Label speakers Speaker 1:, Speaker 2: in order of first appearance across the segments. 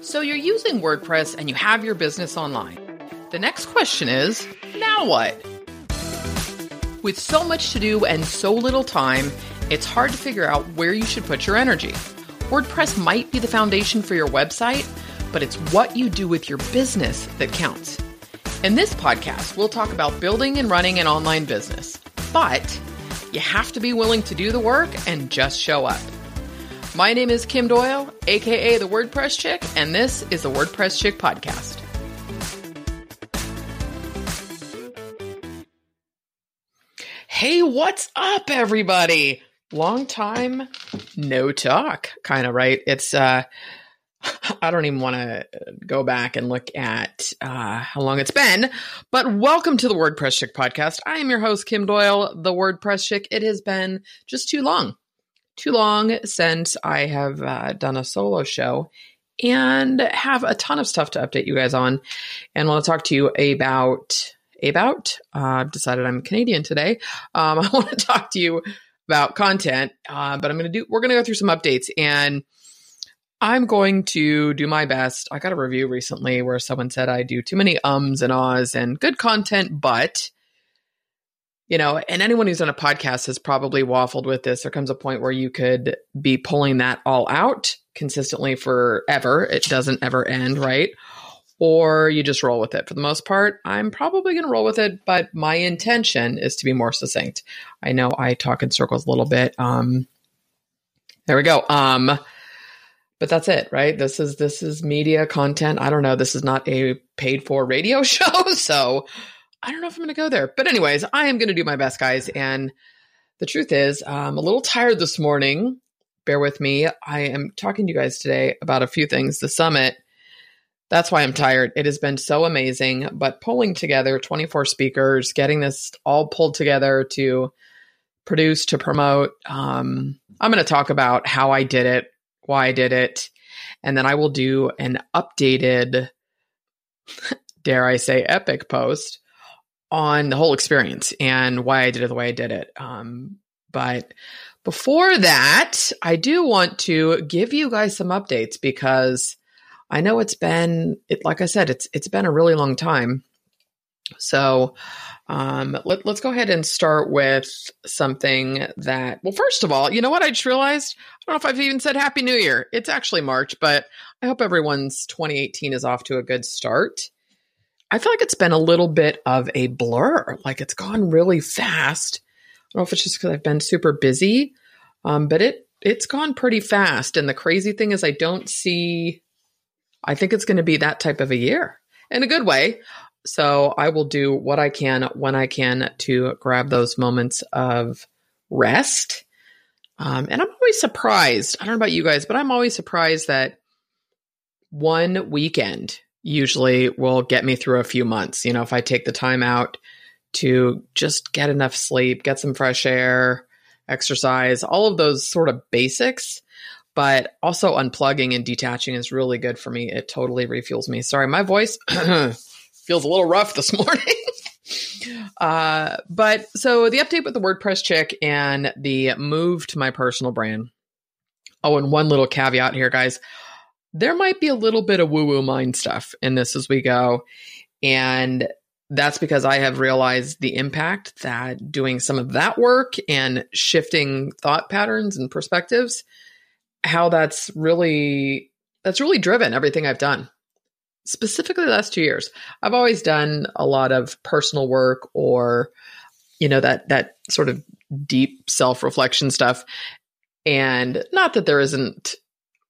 Speaker 1: So you're using WordPress and you have your business online. The next question is now what? With so much to do and so little time, it's hard to figure out where you should put your energy. WordPress might be the foundation for your website, but it's what you do with your business that counts. In this podcast, we'll talk about building and running an online business, but you have to be willing to do the work and just show up. My name is Kim Doyle, aka the WordPress Chick, and this is the WordPress Chick Podcast. Hey, what's up, everybody? Long time no talk, kind of, right? It's, uh, I don't even want to go back and look at uh, how long it's been, but welcome to the WordPress Chick podcast. I am your host, Kim Doyle, the WordPress Chick. It has been just too long too long since I have uh, done a solo show and have a ton of stuff to update you guys on. And want to talk to you about about. Uh, I've decided I'm Canadian today. Um, I want to talk to you about content, uh, but I'm to do. We're to go through some updates, and I'm going to do my best. I got a review recently where someone said I do too many ums and ahs and good content, but you know, and anyone who's done a podcast has probably waffled with this. There comes a point where you could be pulling that all out consistently forever. It doesn't ever end, right? Or you just roll with it. For the most part, I'm probably going to roll with it, but my intention is to be more succinct. I know I talk in circles a little bit. Um, there we go. Um, but that's it, right? This is this is media content. I don't know. This is not a paid for radio show, so I don't know if I'm going to go there. But, anyways, I am going to do my best, guys. And the truth is, I'm a little tired this morning. Bear with me. I am talking to you guys today about a few things. The summit, that's why I'm tired. It has been so amazing. But pulling together 24 speakers, getting this all pulled together to produce, to promote, um, I'm going to talk about how I did it, why I did it. And then I will do an updated, dare I say, epic post on the whole experience and why I did it the way I did it. Um, but before that, I do want to give you guys some updates because I know it's been, it, like I said, it's it's been a really long time. So um, let, us go ahead and start with something that, well, first of all, you know what I just realized? I don't know if I've even said Happy New Year. It's actually March, but I hope everyone's 2018 is off to a good start. I feel like it's been a little bit of a blur. Like it's gone really fast. I don't know if it's just because I've been super busy, um, but it it's gone pretty fast. And the crazy thing is, I don't see. I think it's going to be that type of a year in a good way. So I will do what I can when I can to grab those moments of rest. Um, and I'm always surprised. I don't know about you guys, but I'm always surprised that one weekend usually will get me through a few months. You know, if I take the time out to just get enough sleep, get some fresh air, exercise, all of those sort of basics, but also unplugging and detaching is really good for me. It totally refuels me. Sorry, my voice feels a little rough this morning. uh, but so the update with the WordPress chick and the move to my personal brand. Oh, and one little caveat here, guys there might be a little bit of woo woo mind stuff in this as we go. And that's because I have realized the impact that doing some of that work and shifting thought patterns and perspectives, how that's really that's really driven everything I've done. Specifically the last two years. I've always done a lot of personal work or, you know, that that sort of deep self-reflection stuff. And not that there isn't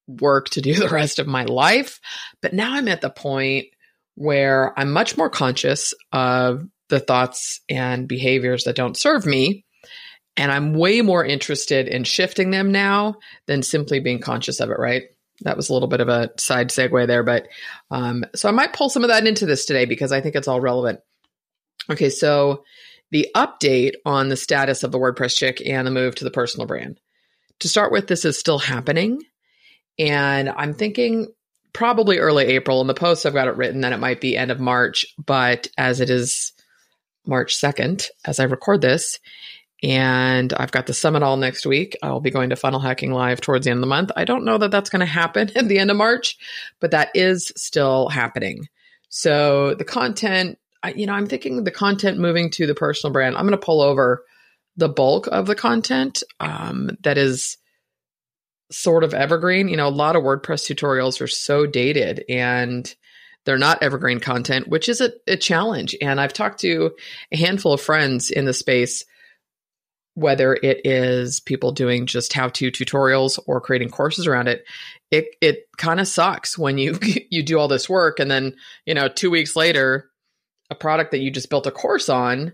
Speaker 1: work to do the rest of my life. But now I'm at the point where I'm much more conscious of the thoughts and behaviors that don't serve me. And I'm way more interested in shifting them now than simply being conscious of it, right? That was a little bit of a side segue there, but um, so I might pull some of that into this today because I think it's all relevant. Okay, so the update on the status of the WordPress chick and the move to the personal brand. To start with, this is still happening. And I'm thinking probably early April. In the post, I've got it written that it might be end of March, but as it is March 2nd, as I record this, And I've got the summit all next week. I'll be going to Funnel Hacking Live towards the end of the month. I don't know that that's going to happen at the end of March, but that is still happening. So the content, you know, I'm thinking the content moving to the personal brand. I'm going to pull over the bulk of the content um, that is sort of evergreen. You know, a lot of WordPress tutorials are so dated and they're not evergreen content, which is a, a challenge. And I've talked to a handful of friends in the space whether it is people doing just how to tutorials or creating courses around it it it kind of sucks when you you do all this work and then you know 2 weeks later a product that you just built a course on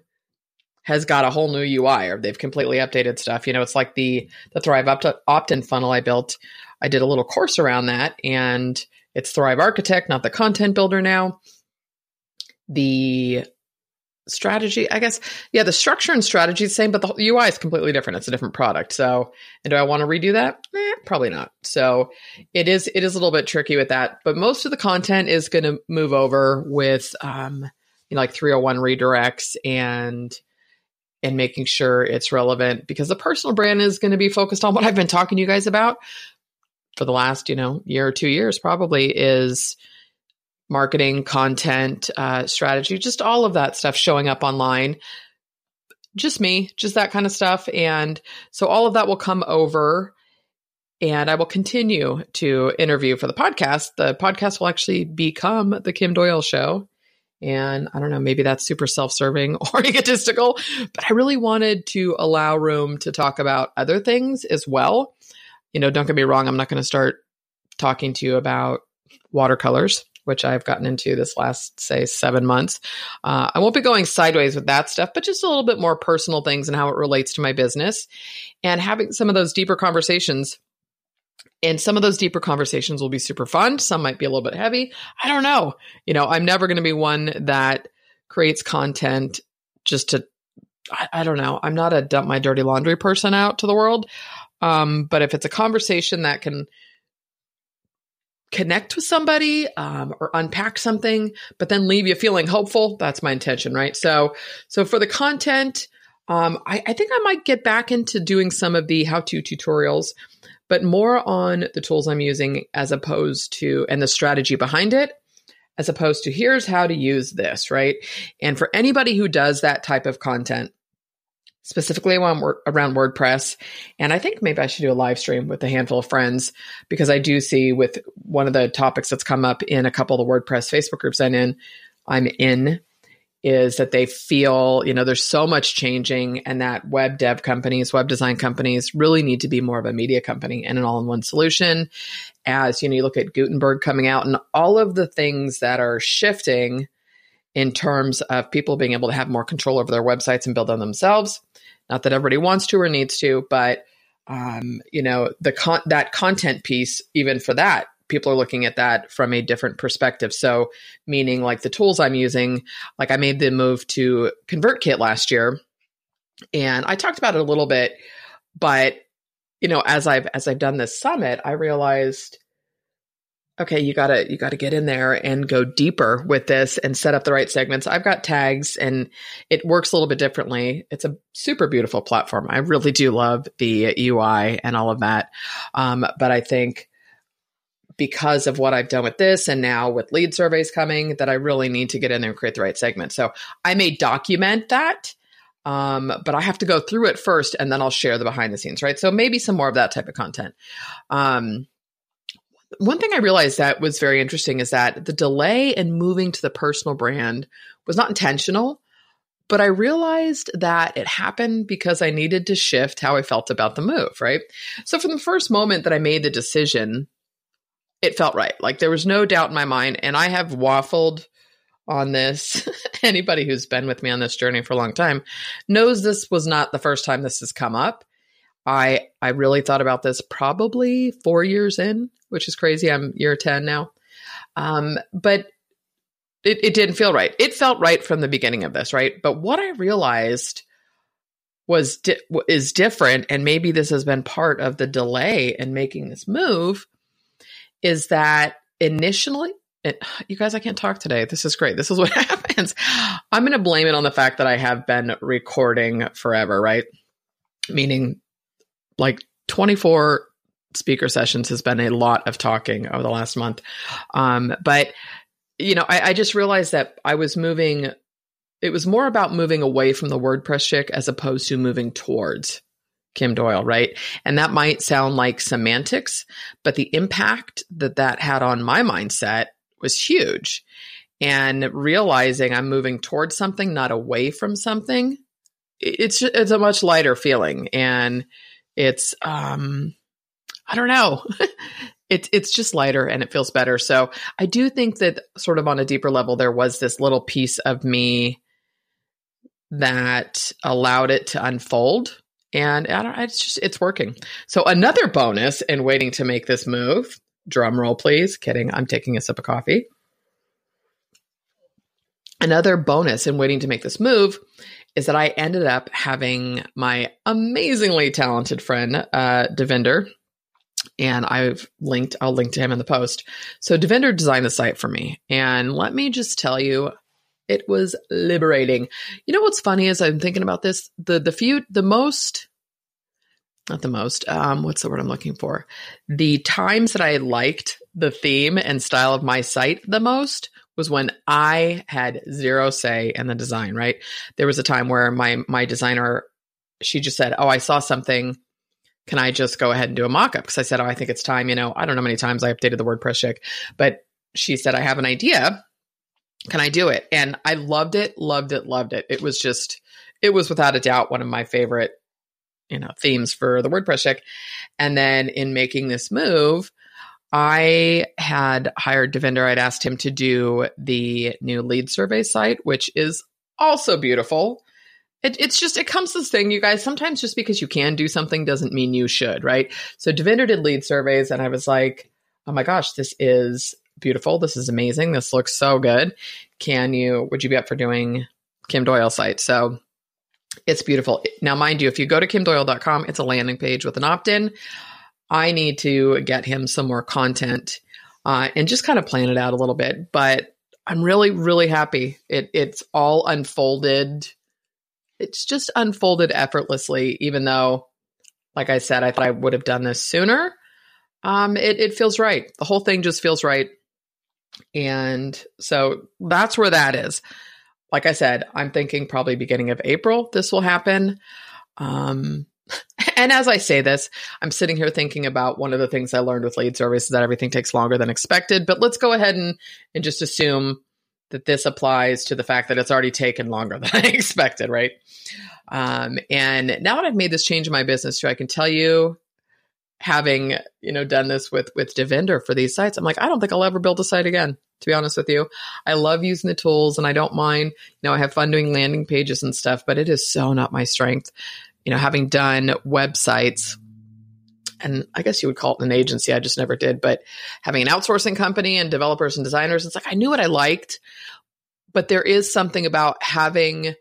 Speaker 1: has got a whole new UI or they've completely updated stuff. You know it's like the the Thrive opt-in funnel I built. I did a little course around that and it's Thrive Architect not the content builder now. The strategy i guess yeah the structure and strategy is the same but the ui is completely different. It's a different product. So and do i want to redo that? Eh, probably not. So it is it is a little bit tricky with that but most of the content is going to move over with um you know like 301 redirects and and making sure it's relevant because the personal brand is going to be focused on what i've been talking to you guys about for the last you know year or two years probably is marketing, content, uh, strategy, just all of that stuff showing up online. Just me, just that kind of stuff. And so all of that will come over and I will continue to interview for the podcast. The podcast will actually become the Kim Doyle show. And I don't know, maybe that's super self serving or egotistical, but I really wanted to allow room to talk about other things as well. You know, don't get me wrong, I'm not going to start talking to you about watercolors which I've gotten into this last, say, seven months. Uh, I won't be going sideways with that stuff, but just a little bit more personal things and how it relates to my business and having some of those deeper conversations. And some of those deeper conversations will be super fun. Some might be a little bit heavy. I don't know. You know, I'm never going to be one that creates content just to, I, I don't know. I'm not a dump my dirty laundry person out to the world. Um, but if it's a conversation that can connect with somebody um, or unpack something, but then leave you feeling hopeful. That's my intention, right? So, so for the content, um, I, I think I might get back into doing some of the how-to tutorials, but more on the tools I'm using as opposed to and the strategy behind it, as opposed to here's how to use this, right? And for anybody who does that type of content, specifically around, WordPress. And I think maybe I should do a live stream with a handful of friends because I do see with one of the topics that's come up in a couple of the WordPress Facebook groups I'm in, I'm in is that they feel, you know, there's so much changing and that web dev companies, web design companies really need to be more of a media company and an all-in-one solution. As you know, you look at Gutenberg coming out and all of the things that are shifting in terms of people being able to have more control over their websites and build on themselves. Not that everybody wants to or needs to, but um, you know, the con- that content piece, even for that, people are looking at that from a different perspective. So, meaning like the tools I'm using, like I made the move to ConvertKit last year, and I talked about it a little bit, but you know, as I've as I've done this summit, I realized okay, you gotta you gotta get in there and go deeper with this and set up the right segments. I've got tags and it works a little bit differently. It's a super beautiful platform. I really do love the UI and all of that. Um, but I think because of what I've done with this and now with lead surveys coming, that I really need to get in there and create the right segment. So I may document that. Um, but I have to go through it first and then I'll share the behind the scenes, right? So maybe some more of that type of content. Um, one thing I realized that was very interesting is that the delay in moving to the personal brand was not intentional, but I realized that it happened because I needed to shift how I felt about the move, right? So from the first moment that I made the decision, it felt right. Like there was no doubt in my mind. And I have waffled on this. Anybody who's been with me on this journey for a long time knows this was not the first time this has come up. I I really thought about this probably four years in which is crazy. I'm year 10 now. Um, but it, it didn't feel right. It felt right from the beginning of this, right? But what I realized was di- is different, and maybe this has been part of the delay in making this move, is that initially, it, you guys, I can't talk today. This is great. This is what happens. I'm going to blame it on the fact that I have been recording forever, right? meaning like 24 speaker sessions has been a lot of talking over the last month. Um, but, you know, I, I just realized that I was moving, it was more about moving away from the WordPress chick as opposed to moving towards Kim Doyle, right? And that might sound like semantics, but the impact that that had on my mindset was huge. And realizing I'm moving towards something, not away from something, it's it's a much lighter feeling, and it's um, I don't know. it's it's just lighter and it feels better. So I do think that sort of on a deeper level, there was this little piece of me that allowed it to unfold and I don't, it's just it's working. So another bonus in waiting to make this move. Drum roll, please. Kidding. I'm taking a sip of coffee. Another bonus in waiting to make this move is that I ended up having my amazingly talented friend, uh, Devender, and I've linked, I'll link to him in the post. So Devender designed the site for me. And let me just tell you, it was liberating. You know what's funny is I'm thinking about this. The the few the most not the most, um, what's the word I'm looking for? The times that I liked the theme and style of my site the most was when I had zero say in the design, right? There was a time where my my designer she just said, "Oh, I saw something. Can I just go ahead and do a mock-up?" Because I said, "Oh, I think it's time." You know, I don't know how many times I updated the WordPress chick, but she said, "I have an idea can I do it? And I loved it, loved it, loved it. It was just, it was without a doubt one of my favorite, you know, themes for the WordPress Chick. And then in making this move, I had hired Devender. I'd asked him to do the new lead survey site, which is also beautiful. It, it's just, it comes this thing, you guys. Sometimes just because you can do something doesn't mean you should, right? So Devender did lead surveys, and I was like, oh my gosh, this is beautiful. This is amazing. This looks so good. Can you, would you be up for doing Kim Doyle site? So it's beautiful. Now, mind you, if you go to kimdoyle.com, it's a landing page with an opt in. I need to get him some more content uh, and just kind of plan it out a little bit. But I'm really, really happy. It, it's all unfolded. It's just unfolded effortlessly, even though, like I said, I thought I would have done this sooner. Um, it, it feels right. The whole thing just feels right. And so that's where that is. Like I said, I'm thinking probably beginning of April this will happen. Um, and as I say this, I'm sitting here thinking about one of the things I learned with lead surveys is that everything takes longer than expected. But let's go ahead and, and just assume that this applies to the fact that it's already taken longer than I expected, right? Um, and now that I've made this change in my business too, I can tell you having you know done this with with Devender for these sites, I'm like, I don't think I'll ever build a site again. To be honest with you, I love using the tools and I don't mind. You know, I have fun doing landing pages and stuff, but it is so not my strength. You know, having done websites, and I guess you would call it an agency. I just never did, but having an outsourcing company and developers and designers, it's like I knew what I liked, but there is something about having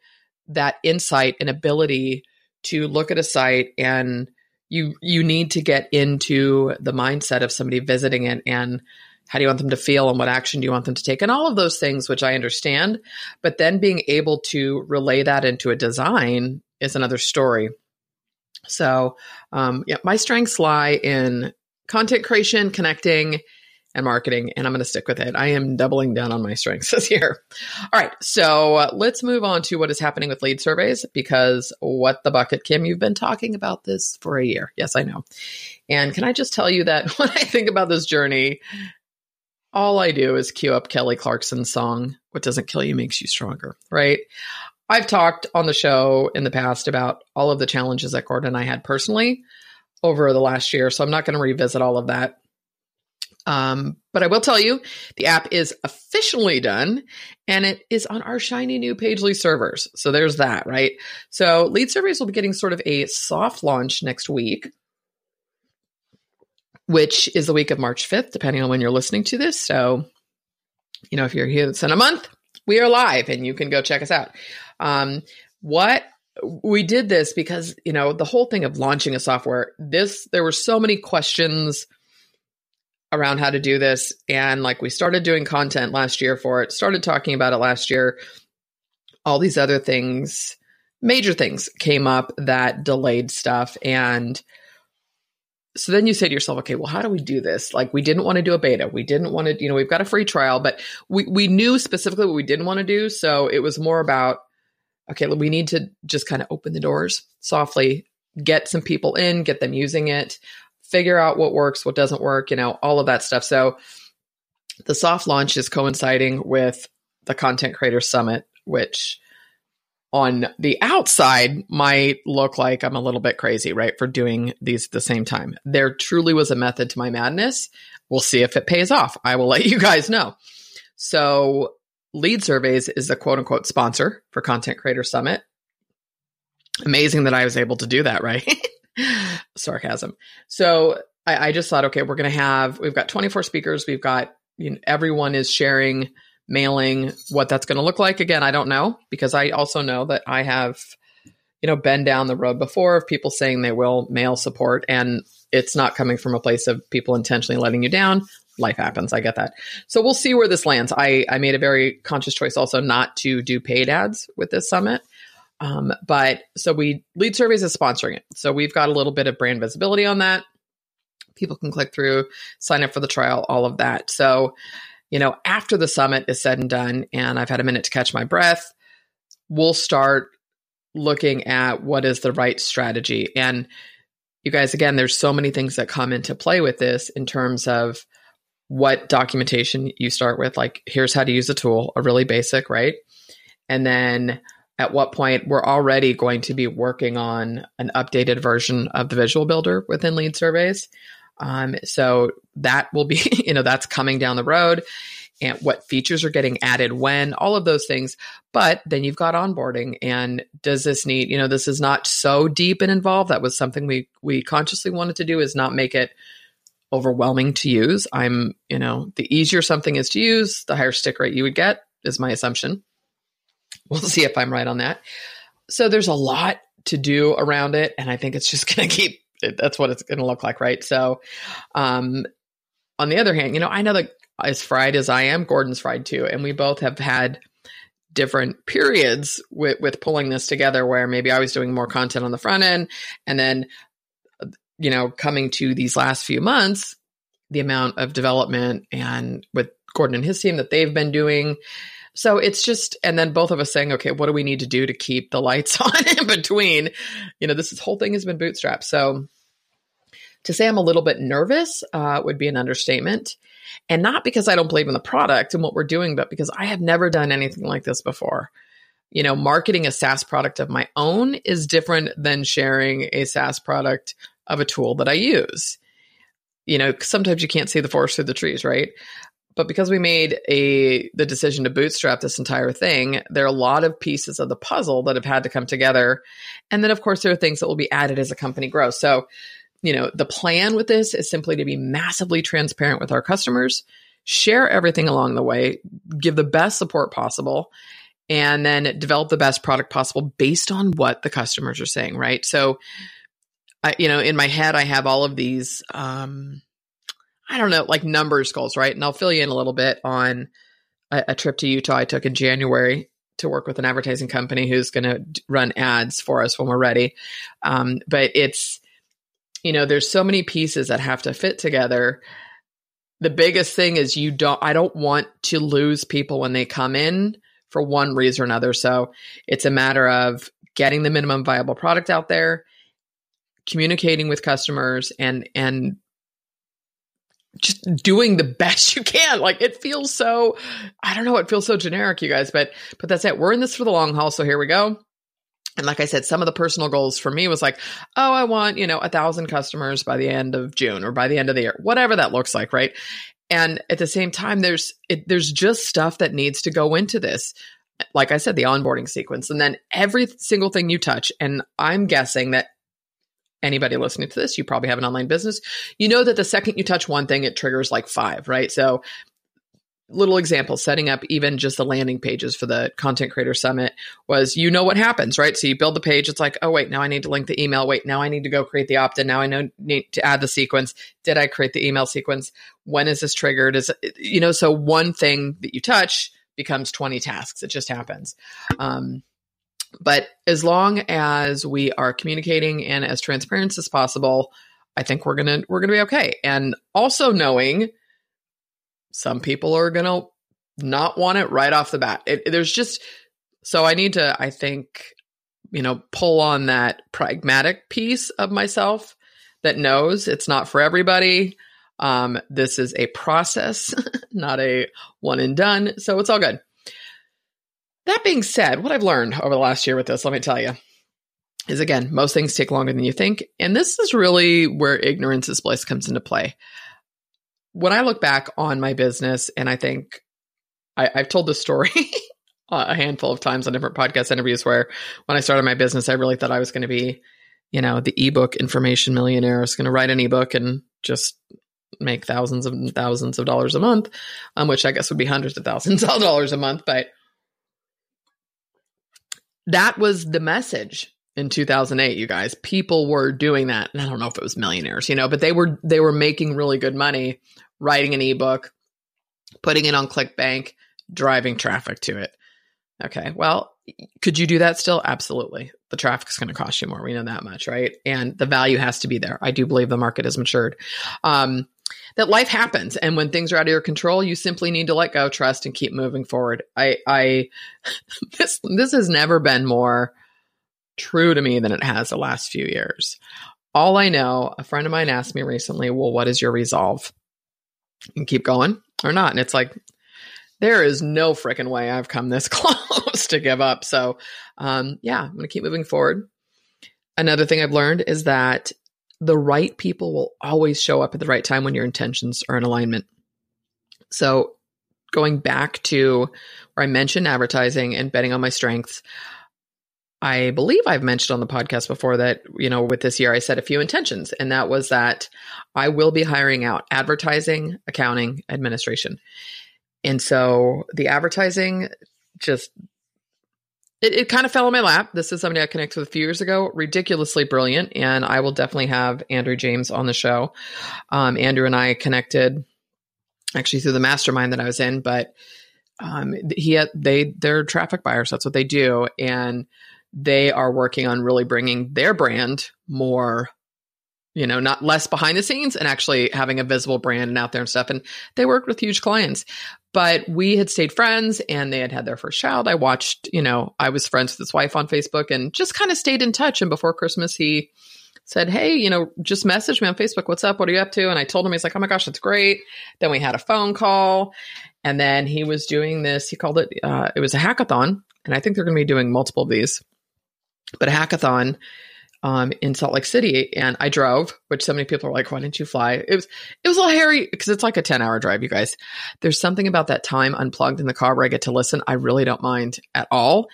Speaker 1: that insight and ability to look at a site and you you need to get into the mindset of somebody visiting it and how do you want them to feel and what action do you want them to take and all of those things which i understand. But then being able to relay that into a design is another story. So um, yeah my strengths lie in content creation connecting and marketing, and I'm going to stick with it. I am doubling down on my strengths this year. All right, so uh, let's move on to what is happening with lead surveys because what the bucket, Kim, you've been talking about this for a year. Yes, I know. And can I just tell you that when I think about this journey, all I do is cue up Kelly Clarkson's song, What Doesn't Kill You Makes You Stronger, right? I've talked on the show in the past about all of the challenges that Gordon and I had personally over the last year, so I'm not going to revisit all of that um, but I will tell you, the app is officially done and it is on our shiny new Pagely servers. So there's that, right? So lead surveys will be getting sort of a soft launch next week, which is the week of March 5th, depending on when you're listening to this. So, you know, if you're here in a month, we are live and you can go check us out. Um, what we did this because, you know, the whole thing of launching a software, this, there were so many questions around how to do this. And like we started doing content last year for it, started talking about it last year. All these other things major things came up that delayed stuff. And so then you say to yourself, okay, well, how do we do this? Like, we didn't want to do a beta. We didn't want to, you know, we've got a free trial, but we, we knew specifically what we didn't want to do. So it was more about, okay, we need to just kind of open the doors softly, get some people in, get them using it, figure out what works, what doesn't work, you know, all of that stuff. So the soft launch is coinciding with the Content Creator Summit, which on the outside might look like I'm a little bit crazy, right, for doing these at the same time. There truly was a method to my madness. We'll see if it pays off. I will let you guys know. So, Lead Surveys is the quote unquote sponsor for Content Creator Summit. Amazing that I was able to do that, right? Sarcasm. So, I, I just thought, okay, we're going to have, we've got 24 speakers, we've got, you know, everyone is sharing mailing what that's going to look like. Again i don't know because i also know that i have you know been down the road before of people saying they will mail support and it's not coming from a place of people intentionally letting you down. Life happens. I get that. So we'll see where this lands. I i made a very conscious choice also not to do paid ads with this summit um, but so we lead surveys is sponsoring it so we've got a little bit of brand visibility on that people can click through sign up for the trial all of that so you know, after the summit is said and done, and I've had a minute to catch my breath, we'll start looking at what is the right strategy. And you guys, again, there's so many things that come into play with this in terms of what documentation you start with. Like, here's how to use a tool, a really basic, right? And then at what point we're already going to be working on an updated version of the visual builder within lead surveys. Um, so that will be, you know, that's coming down the road and what features are getting added when, all of those things. But then you've got onboarding and does this need, you know, this is not so deep and involved. That was something we we consciously wanted to do is not make it overwhelming to use. I'm, you know, the easier something is to use, the higher stick rate you would get is my assumption. We'll see if I'm right on that. So there's a lot to do around it and I think it's just going to keep that's what it's going to look like, right? So, um, on the other hand, you know, I know that as fried as I am, Gordon's fried too, and we both have had different periods with with pulling this together where maybe I was doing more content on the front end and then you know coming to these last few months the amount of development and with Gordon and his team that they've been doing so it's just, and then both of us saying, okay, what do we need to do to keep the lights on in between? You know, this whole thing has been bootstrapped. So to say I'm a little bit nervous uh, would be an understatement. And not because I don't believe in the product and what we're doing, but because I have never done anything like this before. You know, marketing a SaaS product of my own is different than sharing a SaaS product of a tool that I use. You know, sometimes you can't see the forest through the trees, right? But because we made a the decision to bootstrap this entire thing there are a lot of pieces of the puzzle that have had to come together. And then of course there are things that will be added as a company grows. So you know the plan with this is simply to be massively transparent with our customers share everything along the way give the best support possible and then develop the best product possible based on what the customers are saying right? So I, you know in my head i have all of these um I don't know, like numbers goals, right? And I'll fill you in a little bit on a, a trip to Utah I took in January to work with an advertising company who's going to run ads for us when we're ready. Um, but it's, you know, there's so many pieces that have to fit together. The biggest thing is you don't, I don't want to lose people when they come in for one reason or another. So it's a matter of getting the minimum viable product out there, communicating with customers and, and just doing the best you can. Like it feels so, I don't know, it feels so generic, you guys, but but that's it. We're in this for the long haul, so here we go. And like I said, some of the personal goals for me was like, oh, I want, you know, a thousand customers by the end of June or by the end of the year, whatever that looks like, right? And at the same time, there's it, there's just stuff that needs to go into this. Like I said, the onboarding sequence, and then every single thing you touch. And I'm guessing that anybody listening to this, you probably have an online business. You know that the second you touch one thing, it triggers like five, right? So, little example setting up even just the landing pages for the content creator summit was you know what happens right? So you build the page it's like oh wait now i need to link the email. Wait now i need to go create the opt-in. Now i know need to add the sequence. Did i create the email sequence? When is this triggered? Is you know so one thing that you touch becomes 20 tasks. It just happens. Um, But as long as we are communicating and as transparent as possible, I think we're gonna we're gonna be okay. And also knowing some people are gonna not want it right off the bat. It, there's just so I need to, I think, you know, pull on that pragmatic piece of myself that knows it's not for everybody. Um, this is a process, not a one and done. So it's all good. That being said, what I've learned over the last year with this, let me tell you, is again, most things take longer than you think. And this is really where ignorance is bliss comes into play. When I look back on my business, and I think I, have told this story a handful of times on different podcast interviews where when I started my business, I really thought I was going to be, you know, the ebook information millionaire. I was going to write an ebook and just make thousands and thousands of dollars a month, um, which I guess would be hundreds of thousands of dollars a month. But that was the message in 2008 you guys. People were doing that. And i don't know if it was millionaires you know but they were they were making really good money writing an ebook putting it on clickbank driving traffic to it. Okay well could you do that still? Absolutely. The traffic is going to cost you more. We know that much right? And the value has to be there. I do believe the market has matured. Um, that life happens and when things are out of your control you simply need to let go trust and keep moving forward. I i this this has never been more true to me than it has the last few years. All i know a friend of mine asked me recently well what is your resolve? And keep going or not? And it's like there is no freaking way i've come this close to give up. So um, yeah i'm gonna keep moving forward. Another thing i've learned is that the right people will always show up at the right time when your intentions are in alignment. So, going back to where I mentioned advertising and betting on my strengths, I believe I've mentioned on the podcast before that, you know, with this year, I set a few intentions, and that was that I will be hiring out advertising, accounting, administration. And so the advertising just it, it kind of fell in my lap. This is somebody I connected with a few years ago. Ridiculously brilliant, and I will definitely have Andrew James on the show. Um, Andrew and I connected actually through the mastermind that I was in, but um, he had, they they're traffic buyers. That's what they do, and they are working on really bringing their brand more you know, not less behind the scenes and actually having a visible brand and out there and stuff. And they worked with huge clients. But we had stayed friends and they had had their first child. I watched, you know, I was friends with his wife on Facebook and just kind of stayed in touch. And before Christmas, he said, Hey, you know, just message me on Facebook. What's up? What are you up to? And I told him, he's like, Oh my gosh, that's great. Then we had a phone call. And then he was doing this, he called it, uh, it was a hackathon. And I think they're going to be doing multiple of these, but a hackathon um, in Salt Lake City, and I drove. Which so many people are like, "Why didn't you fly?" It was it was a little hairy because it's like a ten hour drive. You guys, there's something about that time unplugged in the car where I get to listen. I really don't mind at all.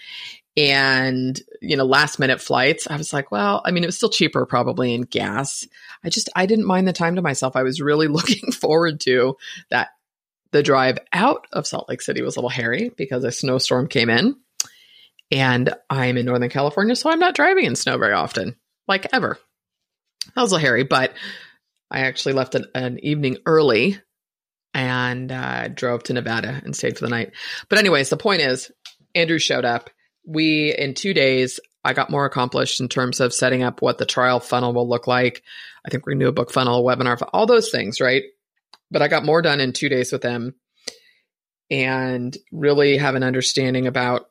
Speaker 1: And you know, last minute flights. I was like, well, I mean, it was still cheaper probably in gas. I just I didn't mind the time to myself. I was really looking forward to that. The drive out of Salt Lake City was a little hairy because a snowstorm came in and I'm in Northern California, so I'm not driving in snow very often, like ever. That was a hairy, but I actually left an, an evening early and uh, drove to Nevada and stayed for the night. But, anyways, the point is, Andrew showed up. We, in two days, I got more accomplished in terms of setting up what the trial funnel will look like. I think we're going to do a book funnel, a webinar, all those things, right? But I got more done in two days with them and really have an understanding about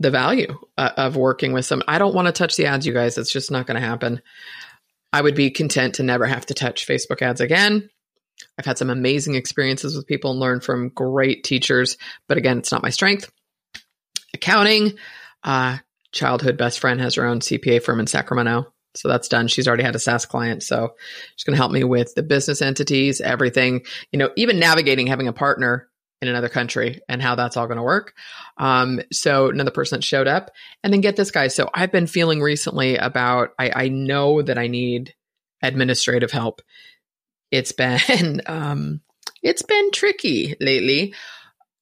Speaker 1: the value uh, of working with some. I don't want to touch the ads, you guys. It's just not going to happen. I would be content to never have to touch Facebook ads again. I've had some amazing experiences with people and learned from great teachers, but again, it's not my strength. Accounting, uh, childhood best friend has her own CPA firm in Sacramento. So that's done. She's already had a SaaS client. So she's going to help me with the business entities, everything, you know, even navigating having a partner in another country and how that's all going to work. Um, so another person that showed up, and then get this guy. So I've been feeling recently about I, I know that I need administrative help. It's been um, it's been tricky lately.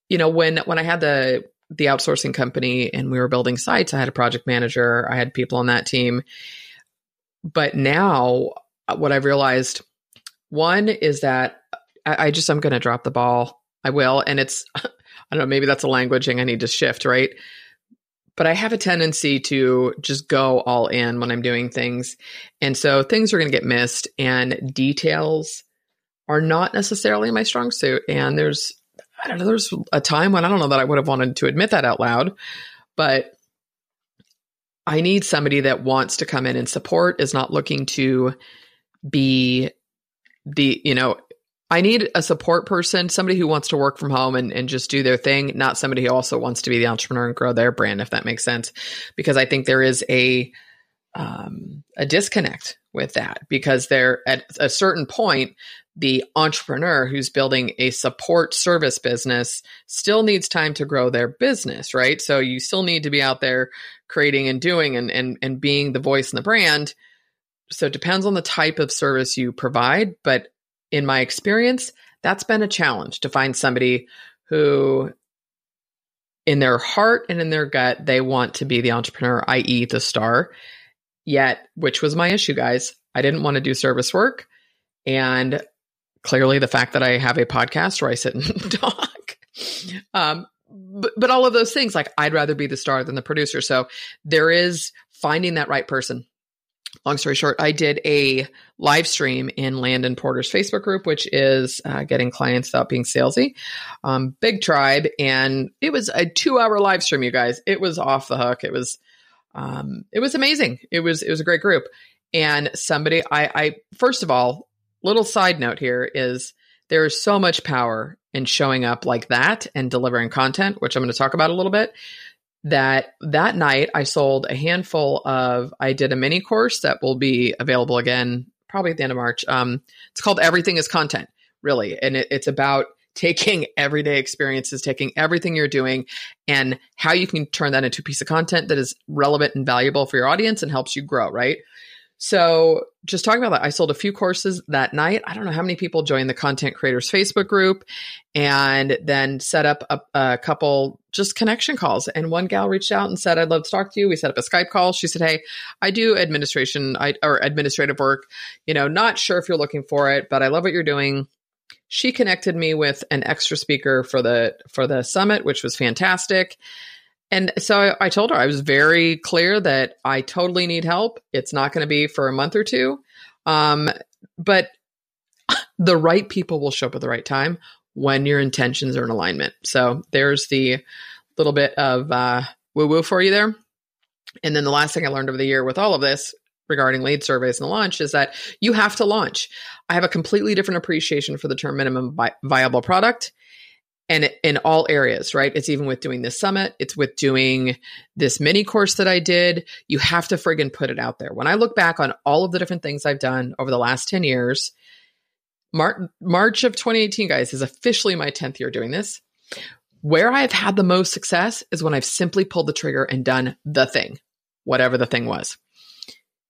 Speaker 1: You know when when I had the the outsourcing company and we were building sites, I had a project manager, I had people on that team. But now, uh, what I've realized, one is that I, I just I'm going to drop the ball I will. And it's, I don't know, maybe that's a languaging I need to shift, right? but I have a tendency to just go all in when I'm doing things. And so things are going to get missed and details are not necessarily my strong suit. And there's, I don't know, there's a time when I don't know that I would have wanted to admit that out loud, but I need somebody that wants to come in and support, is not looking to be the, you know, I need a support person, somebody who wants to work from home and, and just do their thing, not somebody who also wants to be the entrepreneur and grow their brand, if that makes sense. Because I think there is a um, a disconnect with that because there at a certain point, the entrepreneur who's building a support service business still needs time to grow their business, right? So you still need to be out there creating and doing and and, and being the voice and the brand. So it depends on the type of service you provide, but in my experience, that's been a challenge to find somebody who, in their heart and in their gut, they want to be the entrepreneur, i.e., the star. Yet, which was my issue, guys, I didn't want to do service work. And clearly, the fact that I have a podcast where I sit and talk, um, but, but all of those things, like I'd rather be the star than the producer. So there is finding that right person long story short, I did a live stream in Landon Porter's Facebook group, which is uh, getting clients without being salesy. Um, big tribe, and it was a two-hour live stream. You guys, it was off the hook. It was, um, it was amazing. It was it was a great group. And somebody, I, I first of all, little side note here is there is so much power in showing up like that and delivering content, which I'm going to talk about a little bit that that night I sold a handful of I did a mini course that will be available again probably at the end of March. Um, it's called Everything is Content, really, and it, it's about taking everyday experiences, taking everything you're doing, and how you can turn that into a piece of content that is relevant and valuable for your audience and helps you grow. Right. So, just talking about that, I sold a few courses that night. I don't know how many people joined the Content Creators Facebook group and then set up a, a, couple just connection calls. And one gal reached out and said, I'd love to talk to you. We set up a Skype call. She said, Hey, I do administration I, or administrative work. You know, not sure if you're looking for it, but I love what you're doing. She connected me with an extra speaker for the for the summit, which was fantastic. And so I, told her I was very clear that I totally need help. It's not going to be for a month or two. Um, but the right people will show up at the right time when your intentions are in alignment. So there's the little bit of uh, woo woo for you there. And then the last thing I learned over the year with all of this regarding lead surveys and the launch is that you have to launch. I have a completely different appreciation for the term minimum vi- viable product and in all areas, right? It's even with doing this summit, it's with doing this mini course that I did. You have to friggin' put it out there. When I look back on all of the different things I've done over the last 10 years, Mar- March of 2018, guys, is officially my 10th year doing this. Where I've had the most success is when I've simply pulled the trigger and done the thing, whatever the thing was.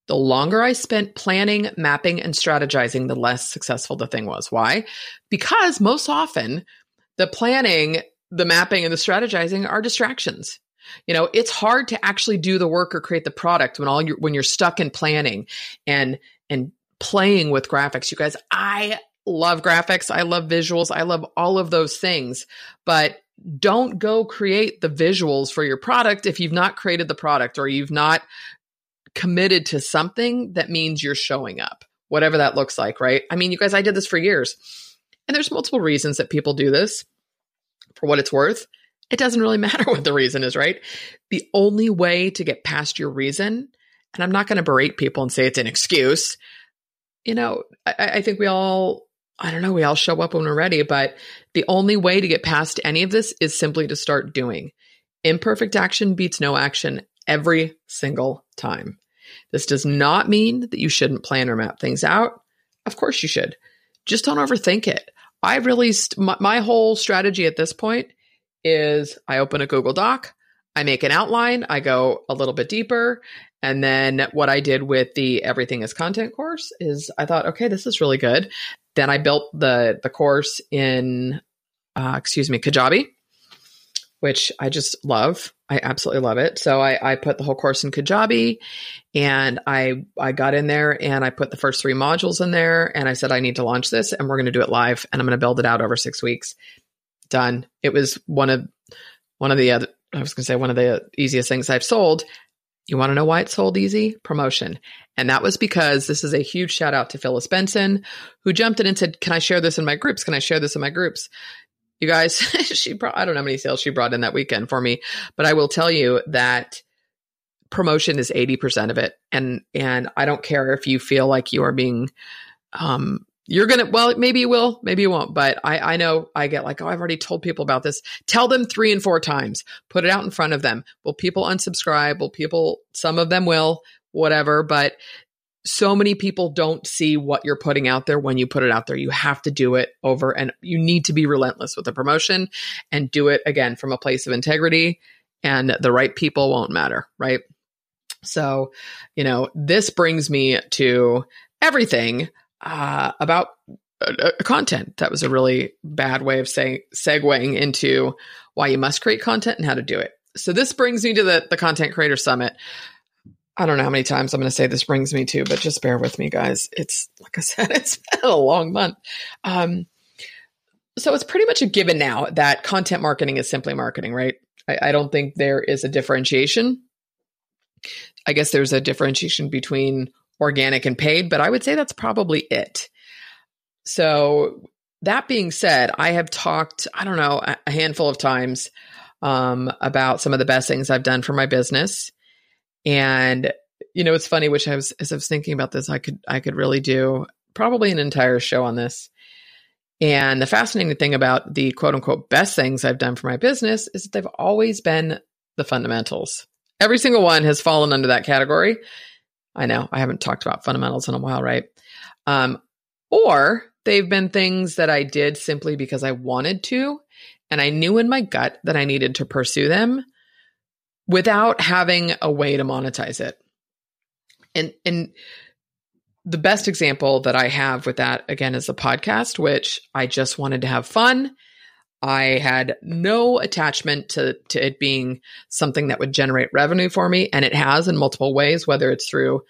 Speaker 1: The longer I spent planning, mapping, and strategizing, the less successful the thing was. Why? Because most often the planning, the mapping, and the strategizing are distractions. You know, it's hard to actually do the work or create the product when all you're when you're stuck in planning and and playing with graphics. You guys, I love graphics. I love visuals. I love all of those things. But don't go create the visuals for your product if you've not created the product or you've not committed to something that means you're showing up, whatever that looks like, right? I mean, you guys, I did this for years. And there's multiple reasons that people do this. For what it's worth, it doesn't really matter what the reason is, right? The only way to get past your reason, and I'm not going to berate people and say it's an excuse. You know, I, I think we all, I don't know, we all show up when we're ready, but the only way to get past any of this is simply to start doing. Imperfect action beats no action every single time. This does not mean that you shouldn't plan or map things out. Of course you should. Just don't overthink it. I really, st- my, my whole strategy at this point is I open a Google Doc, I make an outline, I go a little bit deeper. And then what I did with the Everything is Content course is I thought, okay, this is really good. Then I built the the course in, uh, excuse me, Kajabi, which I just love. I absolutely love it. So I, I put the whole course in Kajabi and I I got in there and I put the first three modules in there and I said I need to launch this and we're to do it live and I'm to build it out over six weeks. Done. It was one of one of the other I was to say one of the easiest things I've sold. You want to know why it sold easy? Promotion. And that was because this is a huge shout out to Phyllis Benson, who jumped in and said, Can I share this in my groups? Can I share this in my groups? You guys, she brought, I don't know how many sales she brought in that weekend for me, but I will tell you that promotion is 80% of it. And, and I don't care if you feel like you are being, um, you're gonna well maybe you will maybe you won't but i i know i get like oh i've already told people about this. Tell them three and four times. Put it out in front of them. Will people unsubscribe? Will people some of them will whatever but so many people don't see what you're putting out there when you put it out there you have to do it over and you need to be relentless with the promotion and do it again from a place of integrity and the right people won't matter right so you know this brings me to everything uh, about uh, uh, content. That was a really bad way of saying segueing into why you must create content and how to do it. So this brings me to the the Content Creator Summit. I don't know how many times I'm going to say this brings me to, but just bear with me, guys. It's like I said, it's been a long month. Um, so it's pretty much a given now that content marketing is simply marketing, right? I, I don't think there is a differentiation. I guess there's a differentiation between organic and paid, but I would say that's probably it. So, that being said, I have talked, I don't know, a handful of times um, about some of the best things I've done for my business. And, you know, it's funny, which I was, as I was thinking about this, I could, I could really do probably an entire show on this. And the fascinating thing about the quote unquote best things I've done for my business is that they've always been the fundamentals. Every single one has fallen under that category. I know I haven't talked about fundamentals in a while, right? Um, or they've been things that I did simply because I wanted to, and I knew in my gut that I needed to pursue them without having a way to monetize it. And and the best example that I have with that again is the podcast, which I just wanted to have fun I had no attachment to, to it being something that would generate revenue for me. And it has in multiple ways, whether it's through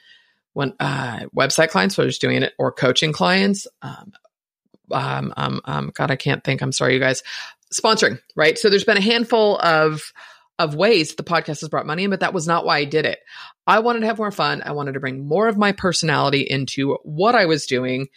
Speaker 1: when uh, website clients, whether it's doing it or coaching clients. Um, um, um, um, God, I can't think. I'm sorry, you guys. Sponsoring, right? So there's been a handful of of ways the podcast has brought money in, but that was not why I did it. I wanted to have more fun. I wanted to bring more of my personality into what I was doing.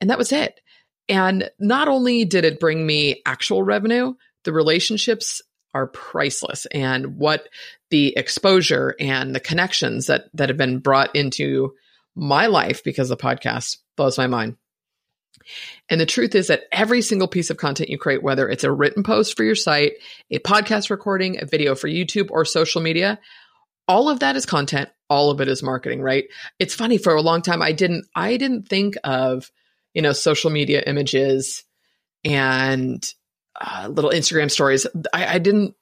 Speaker 1: And that was it. And not only did it bring me actual revenue, the relationships are priceless and what the exposure and the connections that that have been brought into my life because the podcast blows my mind. And the truth is that every single piece of content you create, whether it's a written post for your site, a podcast recording, a video for YouTube or social media, all of that is content. All of it is marketing, right? It's funny for a long time I didn't I didn't think of you know, social media images and uh, little Instagram stories. I, I didn't,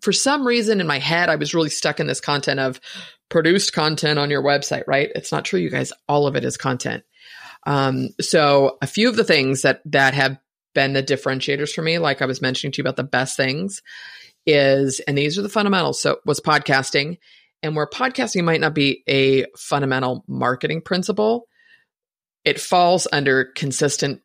Speaker 1: for some reason in my head, I was really stuck in this content of produced content on your website, right? It's not true, you guys. All of it is content. Um, so a few of the things that that have been the differentiators for me, like I was mentioning to you about the best things, is and these are the fundamentals. So was podcasting, and where podcasting might not be a fundamental marketing principle, it falls under consistent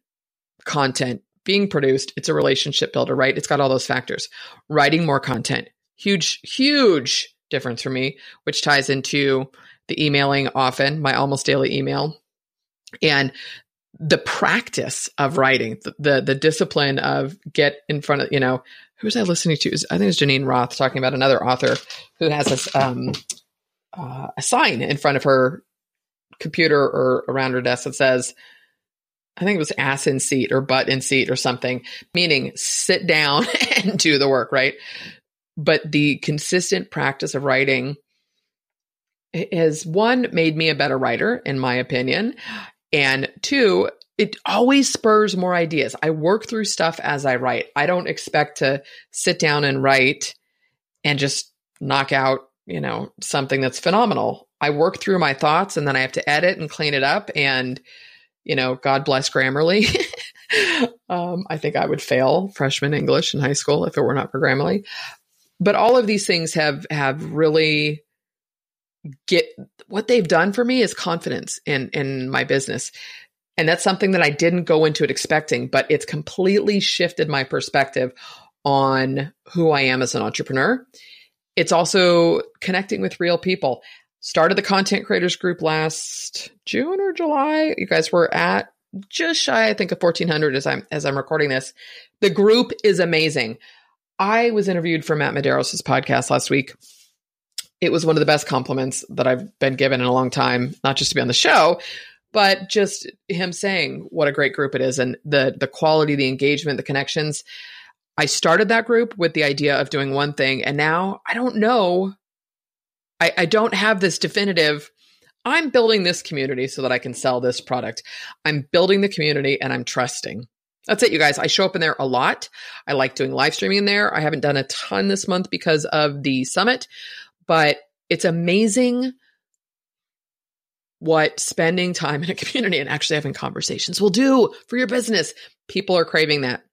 Speaker 1: content being produced. It's a relationship builder, right? It's got all those factors. Writing more content, huge, huge difference for me, which ties into the emailing often, my almost daily email. And the practice of writing, the, the, discipline of get in front of, you know, who was I listening to? I think it's Janine Roth talking about another author who has um, uh, a sign in front of her computer or around her desk that says, I think it was ass in seat or butt in seat or something, meaning sit down and do the work, right? But the consistent practice of writing has one made me a better writer, in my opinion. And two, it always spurs more ideas. I work through stuff as I write. I don't expect to sit down and write and just knock out, you know, something that's phenomenal. I work through my thoughts and then I have to edit and clean it up. And, you know, God bless Grammarly. um, I think I would fail freshman English in high school if it were not for Grammarly. But all of these things have have really get what they've done for me is confidence in in my business. And that's something that I didn't go into it expecting, but it's completely shifted my perspective on who I am as an entrepreneur. It's also connecting with real people. Started the content creators group last June or July. You guys were at just shy, I think, of 1400 as I'm as I'm recording this. The group is amazing. I was interviewed for Matt Medeiros' podcast last week. It was one of the best compliments that I've been given in a long time, not just to be on the show, but just him saying what a great group it is and the the quality, the engagement, the connections. I started that group with the idea of doing one thing, and now I don't know. I, I don't have this definitive. I'm building this community so that I can sell this product. I'm building the community and I'm trusting. That's it, you guys. I show up in there a lot. I like doing live streaming in there. I haven't done a ton this month because of the summit, but it's amazing what spending time in a community and actually having conversations will do for your business. People are craving that.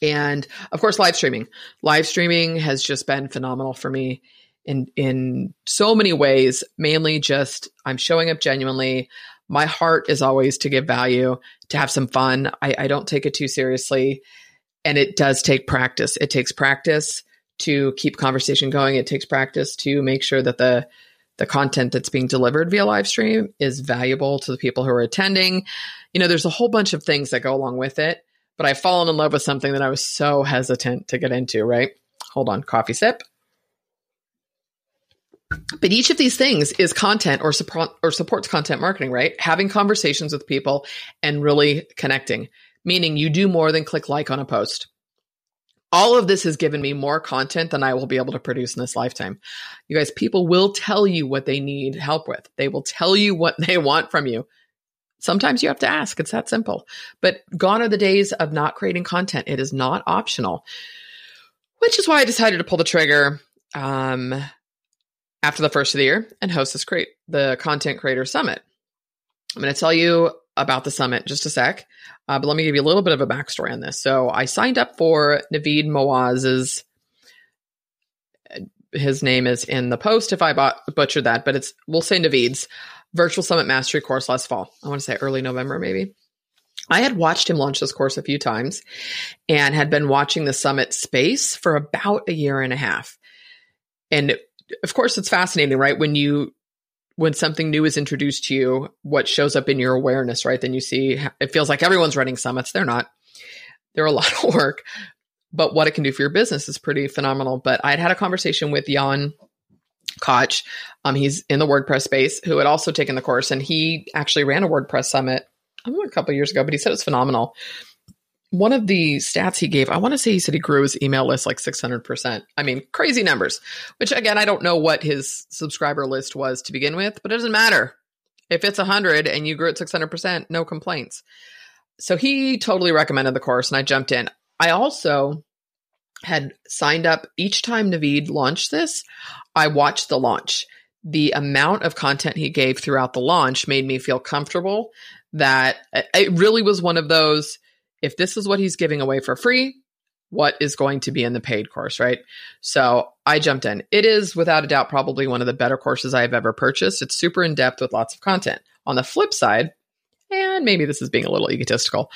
Speaker 1: And of course, live streaming. Live streaming has just been phenomenal for me in in so many ways. Mainly just I'm showing up genuinely. My heart is always to give value, to have some fun. I, I don't take it too seriously. And it does take practice. It takes practice to keep conversation going. It takes practice to make sure that the the content that's being delivered via live stream is valuable to the people who are attending. You know, there's a whole bunch of things that go along with it but I've fallen in love with something that I was so hesitant to get into, right? Hold on, coffee sip. But each of these things is content or support or supports content marketing, right? Having conversations with people and really connecting, meaning you do more than click like on a post. All of this has given me more content than I will be able to produce in this lifetime. You guys, people will tell you what they need help with. They will tell you what they want from you. Sometimes you have to ask. It's that simple. But gone are the days of not creating content. It is not optional, which is why I decided to pull the trigger um, after the first of the year and host this create the Content Creator Summit. I'm going to tell you about the summit just a sec, uh, but let me give you a little bit of a backstory on this. So I signed up for Navid Moazzez's. His name is in the post if I bought, butchered that, but it's we'll say Navid's virtual summit mastery course last fall. I want to say early November, maybe. I had watched him launch this course a few times and had been watching the summit space for about a year and a half. And of course, it's fascinating, right? When you when something new is introduced to you, what shows up in your awareness, right? Then you see it feels like everyone's running summits. They're not. They're a lot of work, but what it can do for your business is pretty phenomenal. But I'd had a conversation with Jan Koch. Um, he's in the WordPress space who had also taken the course, and he actually ran a WordPress summit I don't know, a couple years ago, but he said it's phenomenal. One of the stats he gave, I want to say he said he grew his email list like 600%. I mean, crazy numbers, which again, I don't know what his subscriber list was to begin with, but it doesn't matter. If it's 100 and you grew it 600%, no complaints. So he totally recommended the course and I jumped in. I also had signed up each time Navid launched this. I watched the launch. The amount of content he gave throughout the launch made me feel comfortable that it really was one of those if this is what he's giving away for free, what is going to be in the paid course, right? So I jumped in. It is without a doubt probably one of the better courses I've ever purchased. It's super in depth with lots of content. On the flip side, and maybe this is being a little egotistical,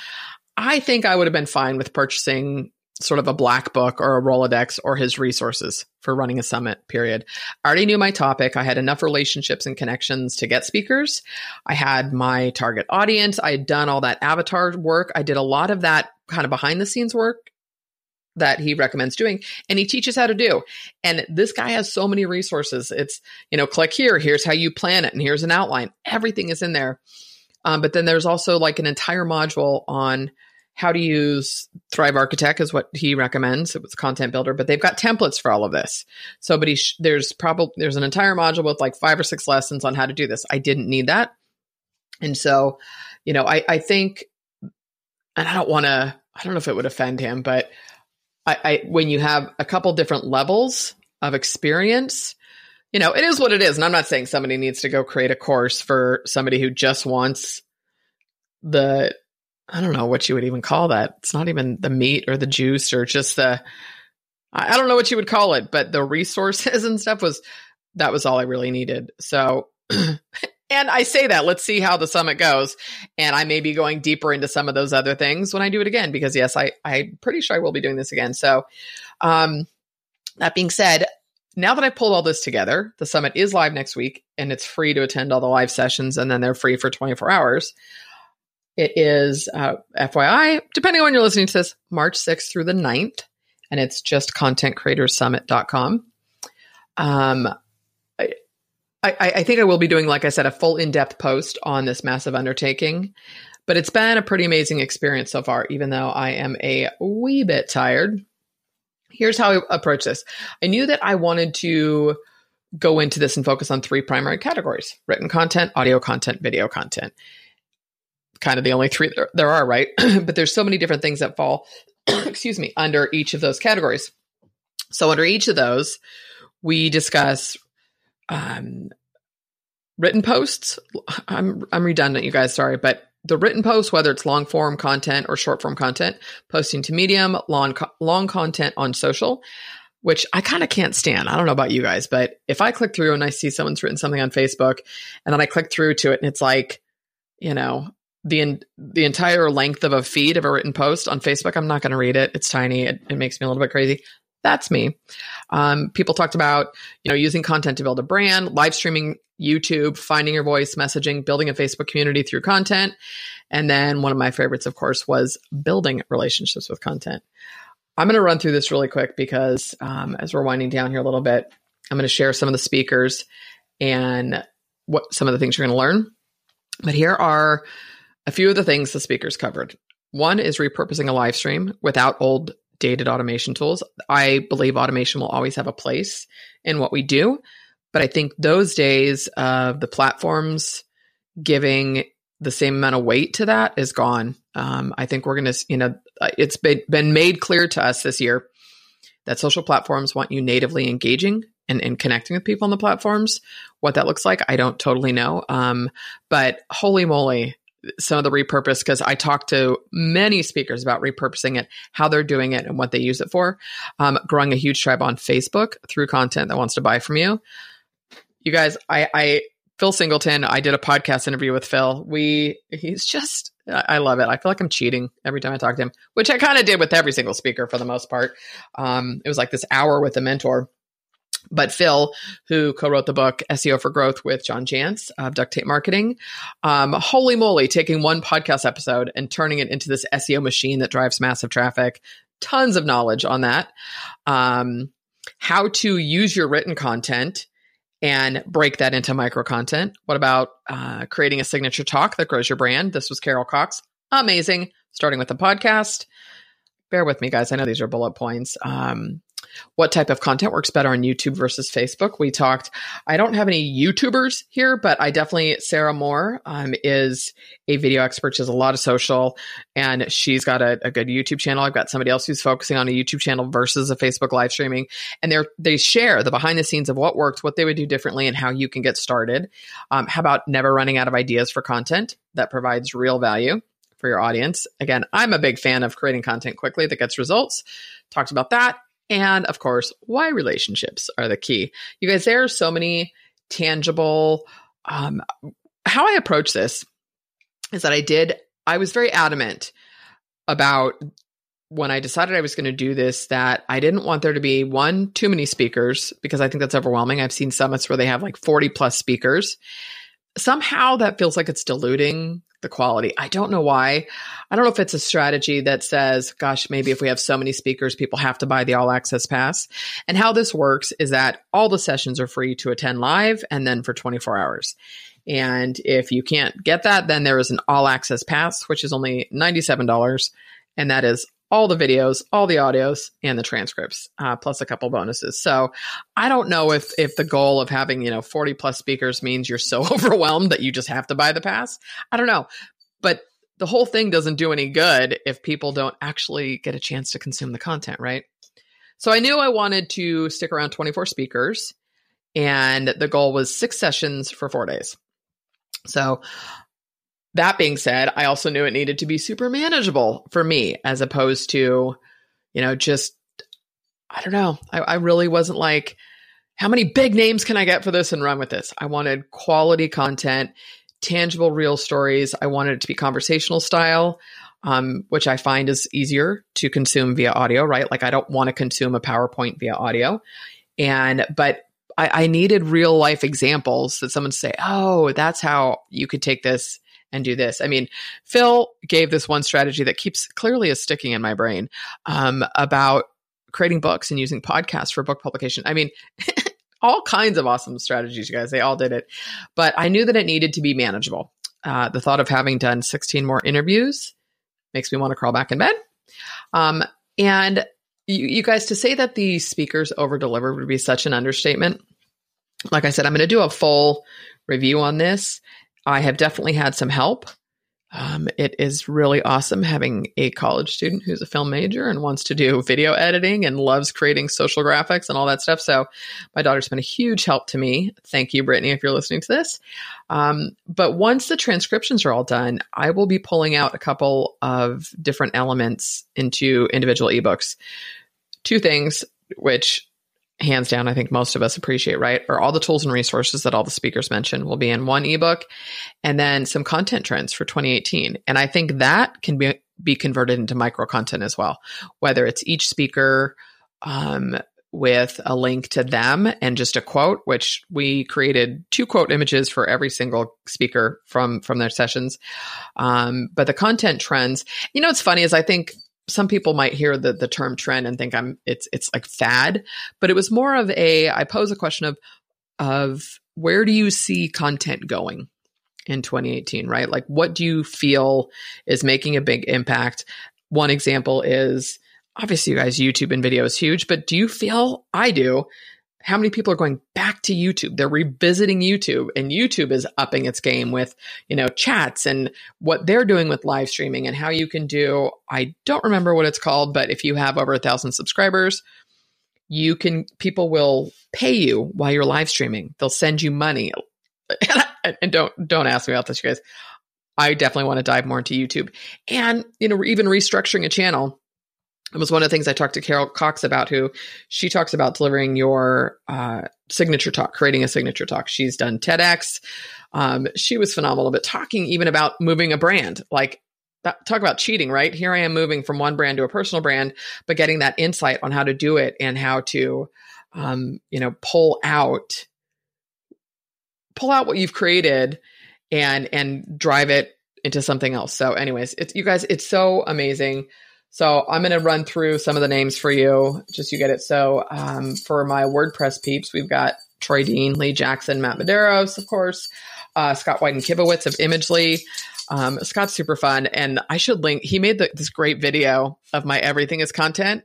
Speaker 1: I think I would have been fine with purchasing sort of a black book or a Rolodex or his resources for running a summit, period. I already knew my topic. I had enough relationships and connections to get speakers. I had my target audience. I had done all that avatar work. I did a lot of that kind of behind the scenes work that he recommends doing and he teaches how to do. And this guy has so many resources. It's, you know, click here, here's how you plan it, and here's an outline. Everything is in there. Um, but then there's also like an entire module on how to use Thrive Architect is what he recommends. It was content builder, but they've got templates for all of this. So, but he sh- there's probably there's an entire module with like five or six lessons on how to do this. I didn't need that, and so, you know, I I think, and I don't want to. I don't know if it would offend him, but I, I when you have a couple different levels of experience, you know, it is what it is. And I'm not saying somebody needs to go create a course for somebody who just wants the I don't know what you would even call that. It's not even the meat or the juice or just the I don't know what you would call it, but the resources and stuff was that was all I really needed. So and I say that, let's see how the summit goes. And I may be going deeper into some of those other things when I do it again, because yes, I, I'm pretty sure I will be doing this again. So, um, that being said, now that I've pulled all this together, the summit is live next week and it's free to attend all the live sessions and then they're free for 24 hours. It is, uh, FYI, depending on when you're listening to this, March 6th through the 9th, and it's just contentcreatorsummit.com. Um, I, I, I think I will be doing, like I said, a full in depth post on this massive undertaking, but it's been a pretty amazing experience so far, even though I am a wee bit tired. Here's how I approach this I knew that I wanted to go into this and focus on three primary categories written content, audio content, video content kind of the only three there, are, right? but there's so many different things that fall, excuse me, under each of those categories. So under each of those, we discuss um, written posts. I'm I'm redundant, you guys. Sorry, but the written posts, whether it's long form content or short form content, posting to Medium, long long content on social, which I kind of can't stand. I don't know about you guys, but if I click through and I see someone's written something on Facebook, and then I click through to it, and it's like, you know, the the entire length of a feed of a written post on Facebook. I'm not going to read it. It's tiny. It, it, makes me a little bit crazy. That's me. Um, people talked about you know using content to build a brand, live streaming YouTube, finding your voice, messaging, building a Facebook community through content, and then one of my favorites, of course, was building relationships with content. I'm going to run through this really quick because um, as we're winding down here a little bit, I'm going to share some of the speakers and what some of the things you're going to learn. But here are a few of the things the speakers covered. One is repurposing a live stream without old dated automation tools. I believe automation will always have a place in what we do, but I think those days of the platforms giving the same amount of weight to that is gone. Um, I think we're going to, you know, it's been, been made clear to us this year that social platforms want you natively engaging and, and connecting with people on the platforms. What that looks like, I don't totally know. Um, but holy moly, some of the repurpose because I talked to many speakers about repurposing it, how they're doing it, and what they use it for. Um, growing a huge tribe on Facebook through content that wants to buy from you. You guys, I, I Phil Singleton, I did a podcast interview with Phil. We he's just I love it. I feel like I'm cheating every time I talk to him, which I kind of did with every single speaker for the most part. Um, it was like this hour with a mentor but Phil, who co-wrote the book SEO for Growth with John Jantsch of Duct Tape Marketing, um, holy moly, taking one podcast episode and turning it into this SEO machine that drives massive traffic. Tons of knowledge on that. Um, how to use your written content and break that into micro content. What about uh, creating a signature talk that grows your brand? This was Carol Cox. Amazing. Starting with the podcast. Bear with me, guys. I know these are bullet points. Um, what type of content works better on YouTube versus Facebook. We talked, I don't have any YouTubers here, but I definitely, Sarah Moore um, is a video expert. She has a lot of social and she's got a, a, good YouTube channel. I've got somebody else who's focusing on a YouTube channel versus a Facebook live streaming. And they they share the behind the scenes of what worked, what they would do differently, and how you can get started. Um, how about never running out of ideas for content that provides real value? For your audience. Again, I'm a big fan of creating content quickly that gets results. Talked about that and of course, why relationships are the key. You guys, there are so many tangible. Um, how I approach this is that I did, I was very adamant about when I decided I was going to do this that I didn't want there to be one, too many speakers because I think that's overwhelming. I've seen summits where they have like 40 plus speakers. Somehow that feels like it's diluting the quality. I don't know why. I don't know if it's a strategy that says, gosh, maybe if we have so many speakers, people have to buy the all access pass. And how this works is that all the sessions are free to attend live and then for 24 hours. And if you can't get that, then there is an all access pass, which is only $97. And that is all the videos, all the audios, and the transcripts, uh, plus a couple bonuses. So I don't know if if the goal of having you know forty plus speakers means you're so overwhelmed that you just have to buy the pass. I don't know, but the whole thing doesn't do any good if people don't actually get a chance to consume the content, right? So I knew I wanted to stick around 24 speakers, and the goal was six sessions for four days. So that being said, I also knew it needed to be super manageable for me as opposed to, you know, just, I don't know. I, I really wasn't like, how many big names can I get for this and run with this? I wanted quality content, tangible, real stories. I wanted it to be conversational style, um, which I find is easier to consume via audio, right? Like I don't want to consume a PowerPoint via audio. And, but I, I needed real life examples that someone say, oh, that's how you could take this and do this. I mean, Phil gave this one strategy that keeps clearly is sticking in my brain um, about creating books and using podcasts for book publication. I mean, all kinds of awesome strategies, you guys. They all did it. But I knew that it needed to be manageable. Uh, the thought of having done 16 more interviews makes me want to crawl back in bed. Um, and you, you, guys, to say that the speakers over delivered would be such an understatement. Like I said, I'm going to do a full review on this. I have definitely had some help. Um, it is really awesome having a college student who's a film major and wants to do video editing and loves creating social graphics and all that stuff. So, my daughter's been a huge help to me. Thank you, Brittany, if you're listening to this. Um, but once the transcriptions are all done, I will be pulling out a couple of different elements into individual ebooks. Two things, which hands down, I think most of us appreciate, right? Are all the tools and resources that all the speakers mentioned will be in one ebook and then some content trends for 2018. And I think that can be, be converted into micro content as well, whether it's each speaker, um, with a link to them and just a quote which we created two quote images for every single speaker from from their sessions um, but the content trends you know it's funny is i think some people might hear the the term trend and think I'm it's it's like fad, but it was more of a I pose a question of of where do you see content going in 2018, right? Like what do you feel is making a big impact? One example is obviously you guys YouTube and video is huge, but do you feel I do how many people are going back to YouTube? They're revisiting YouTube and YouTube is upping its game with, you know, chats and what they're doing with live streaming and how you can do, I don't remember what it's called, but if you have over a thousand subscribers, you can, people will pay you while you're live streaming. They'll send you money. and don't, don't ask me about this, you guys. I definitely want to dive more into YouTube and, you know, even restructuring a channel it was one of the things I talked to Carol Cox about, who she talks about delivering your uh, signature talk, creating a signature talk. She's done TEDx. Um, she was phenomenal, but talking even about moving a brand, like that, talk about cheating, right? Here I am moving from one brand to a personal brand, but getting that insight on how to do it and how to, um, you know, pull out, pull out what you've created and and drive it into something else. So, anyways, it's you guys, it's so amazing. So I'm going to run through some of the names for you, just you get it. So um, for my WordPress peeps, we've got Troy Dean, Lee Jackson, Matt Medeiros, of course, uh, Scott Wyden-Kivowitz of Imagely. Um, Scott's super fun, and I should link. He made the, this great video of my everything is content.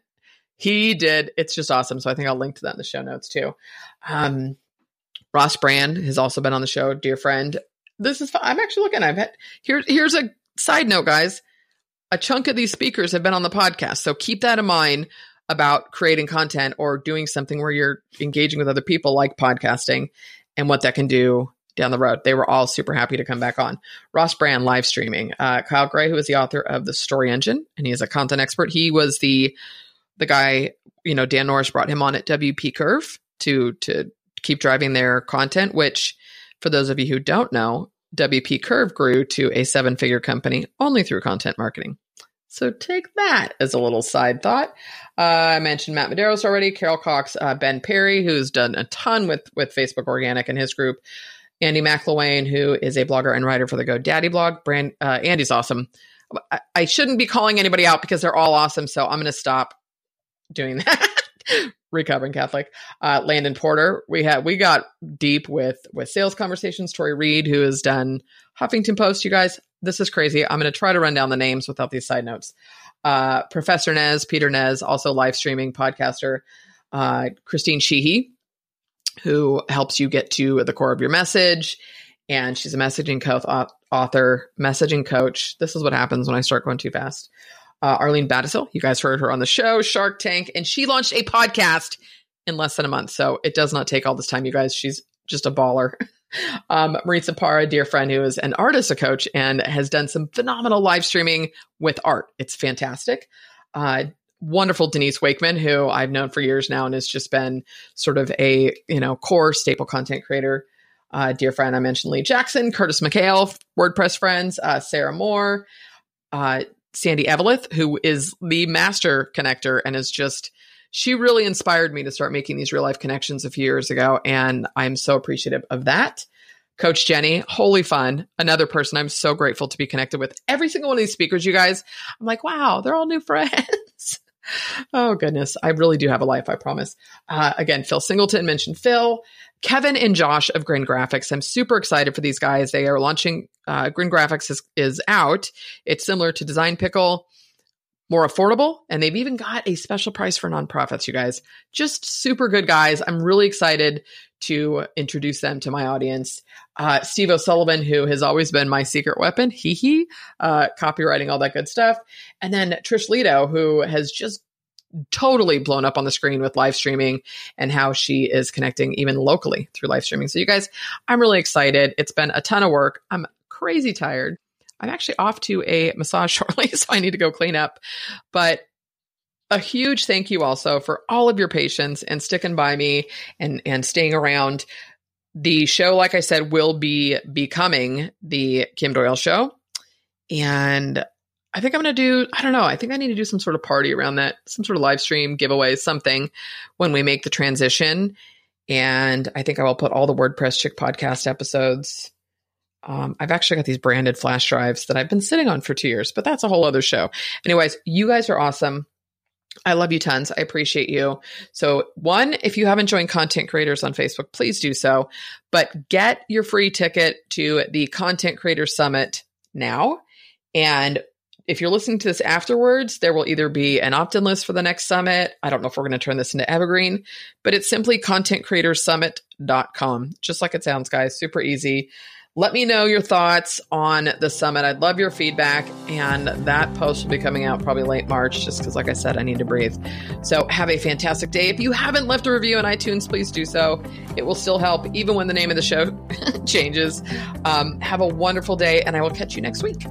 Speaker 1: He did. It's just awesome. So I think I'll link to that in the show notes too. Um, Ross Brand has also been on the show, dear friend. This is. I'm actually looking. I've had here's here's a side note, guys a chunk of these speakers have been on the podcast. So keep that in mind about creating content or doing something where you're engaging with other people like podcasting and what that can do down the road. They were all super happy to come back on. Ross Brand live streaming. Uh, Kyle Gray, who is the author of the Story Engine, and he is a content expert. He was the the guy, you know, Dan Norris brought him on at WP Curve to to keep driving their content. Which, for those of you who don't know, WP Curve grew to a seven figure company only through content marketing. So take that as a little side thought. Uh, I mentioned Matt Medeiros already, Carol Cox, uh, Ben Perry, who's done a ton with with Facebook Organic and his group, Andy McIlwain, who is a blogger and writer for the GoDaddy blog. Brand uh, Andy's awesome. I, I shouldn't be calling anybody out because they're all awesome, so I'm going to stop doing that. Recovering Catholic. Uh, Landon Porter, we had we got deep with with sales conversations. Tori Reed, who has done Huffington Post. You guys, this is crazy. I'm going to try to run down the names without these side notes. Uh, Professor Nez, Peter Nez, also live streaming podcaster. Uh, Christine Sheehy, who helps you get to the core of your message. And she's a messaging co- author, messaging coach. This is what happens when I start going too fast uh, Arlene Battishill. You guys heard her on the show, Shark Tank, and she launched a podcast in less than a month. So it does not take all this time, you guys. She's just a baller. um, Maritza Parra, dear friend who is an artist, a coach, and has done some phenomenal live streaming with art. It's fantastic. Uh, wonderful Denise Wakeman, who I've known for years now and has just been sort of a you know core staple content creator. Uh, dear friend, I mentioned Lee Jackson, Curtis McHale, WordPress friends, uh, Sarah Moore, uh, Sandy Eveleth, who is the master connector and is just she really inspired me to start making these real life connections a few years ago, and I'm so appreciative of that. Coach Jenny, holy fun. Another person I'm so grateful to be connected with. Every single one of these speakers, you guys, I'm like, wow, they're all new friends. oh, goodness. I really do have a life, I promise. Uh, again, Phil Singleton mentioned Phil. Kevin and Josh of Grin Graphics. I'm super excited for these guys. They are launching, uh, Grin Graphics is, is out. It's similar to Design Pickle more affordable. And they've even got a special price for nonprofits, you guys. Just super good guys. I'm really excited to introduce them to my audience. Uh, Steve O'Sullivan, who has always been my secret weapon, hee hee, uh, copywriting, all that good stuff. And then Trish Lito, who has just totally blown up on the screen with live streaming and how she is connecting even locally through live streaming. So, you guys, I'm really excited. It's been a ton of work. I'm crazy tired. I'm actually off to a massage shortly, so I need to go clean up. But a huge thank you also for all of your patience and sticking by me and and staying around. The show, like I said, will be becoming the Kim Doyle show. And I think I'm going to do, I don't know, I think I need to do some sort of party around that, some sort of live stream, giveaway, something when we make the transition. And I think I will put all the WordPress Chick podcast episodes um, I've actually got these branded flash drives that I've been sitting on for two years, but that's a whole other show. Anyways, you guys are awesome. I love you tons. I appreciate you. So, one, if you haven't joined content creators on Facebook, please do so. But get your free ticket to the Content Creator Summit now. And if you're listening to this afterwards, there will either be an opt in list for the next summit. I don't know if we're going to turn this into evergreen, but it's simply contentcreatorsummit.com. Just like it sounds, guys. Super easy. Let me know your thoughts on the summit. I'd love your feedback. And that post will be coming out probably late March, just because, like I said, I need to breathe. So have a fantastic day. If you haven't left a review on iTunes, please do so. It will still help, even when the name of the show changes. Um, have a wonderful day, and I will catch you next week.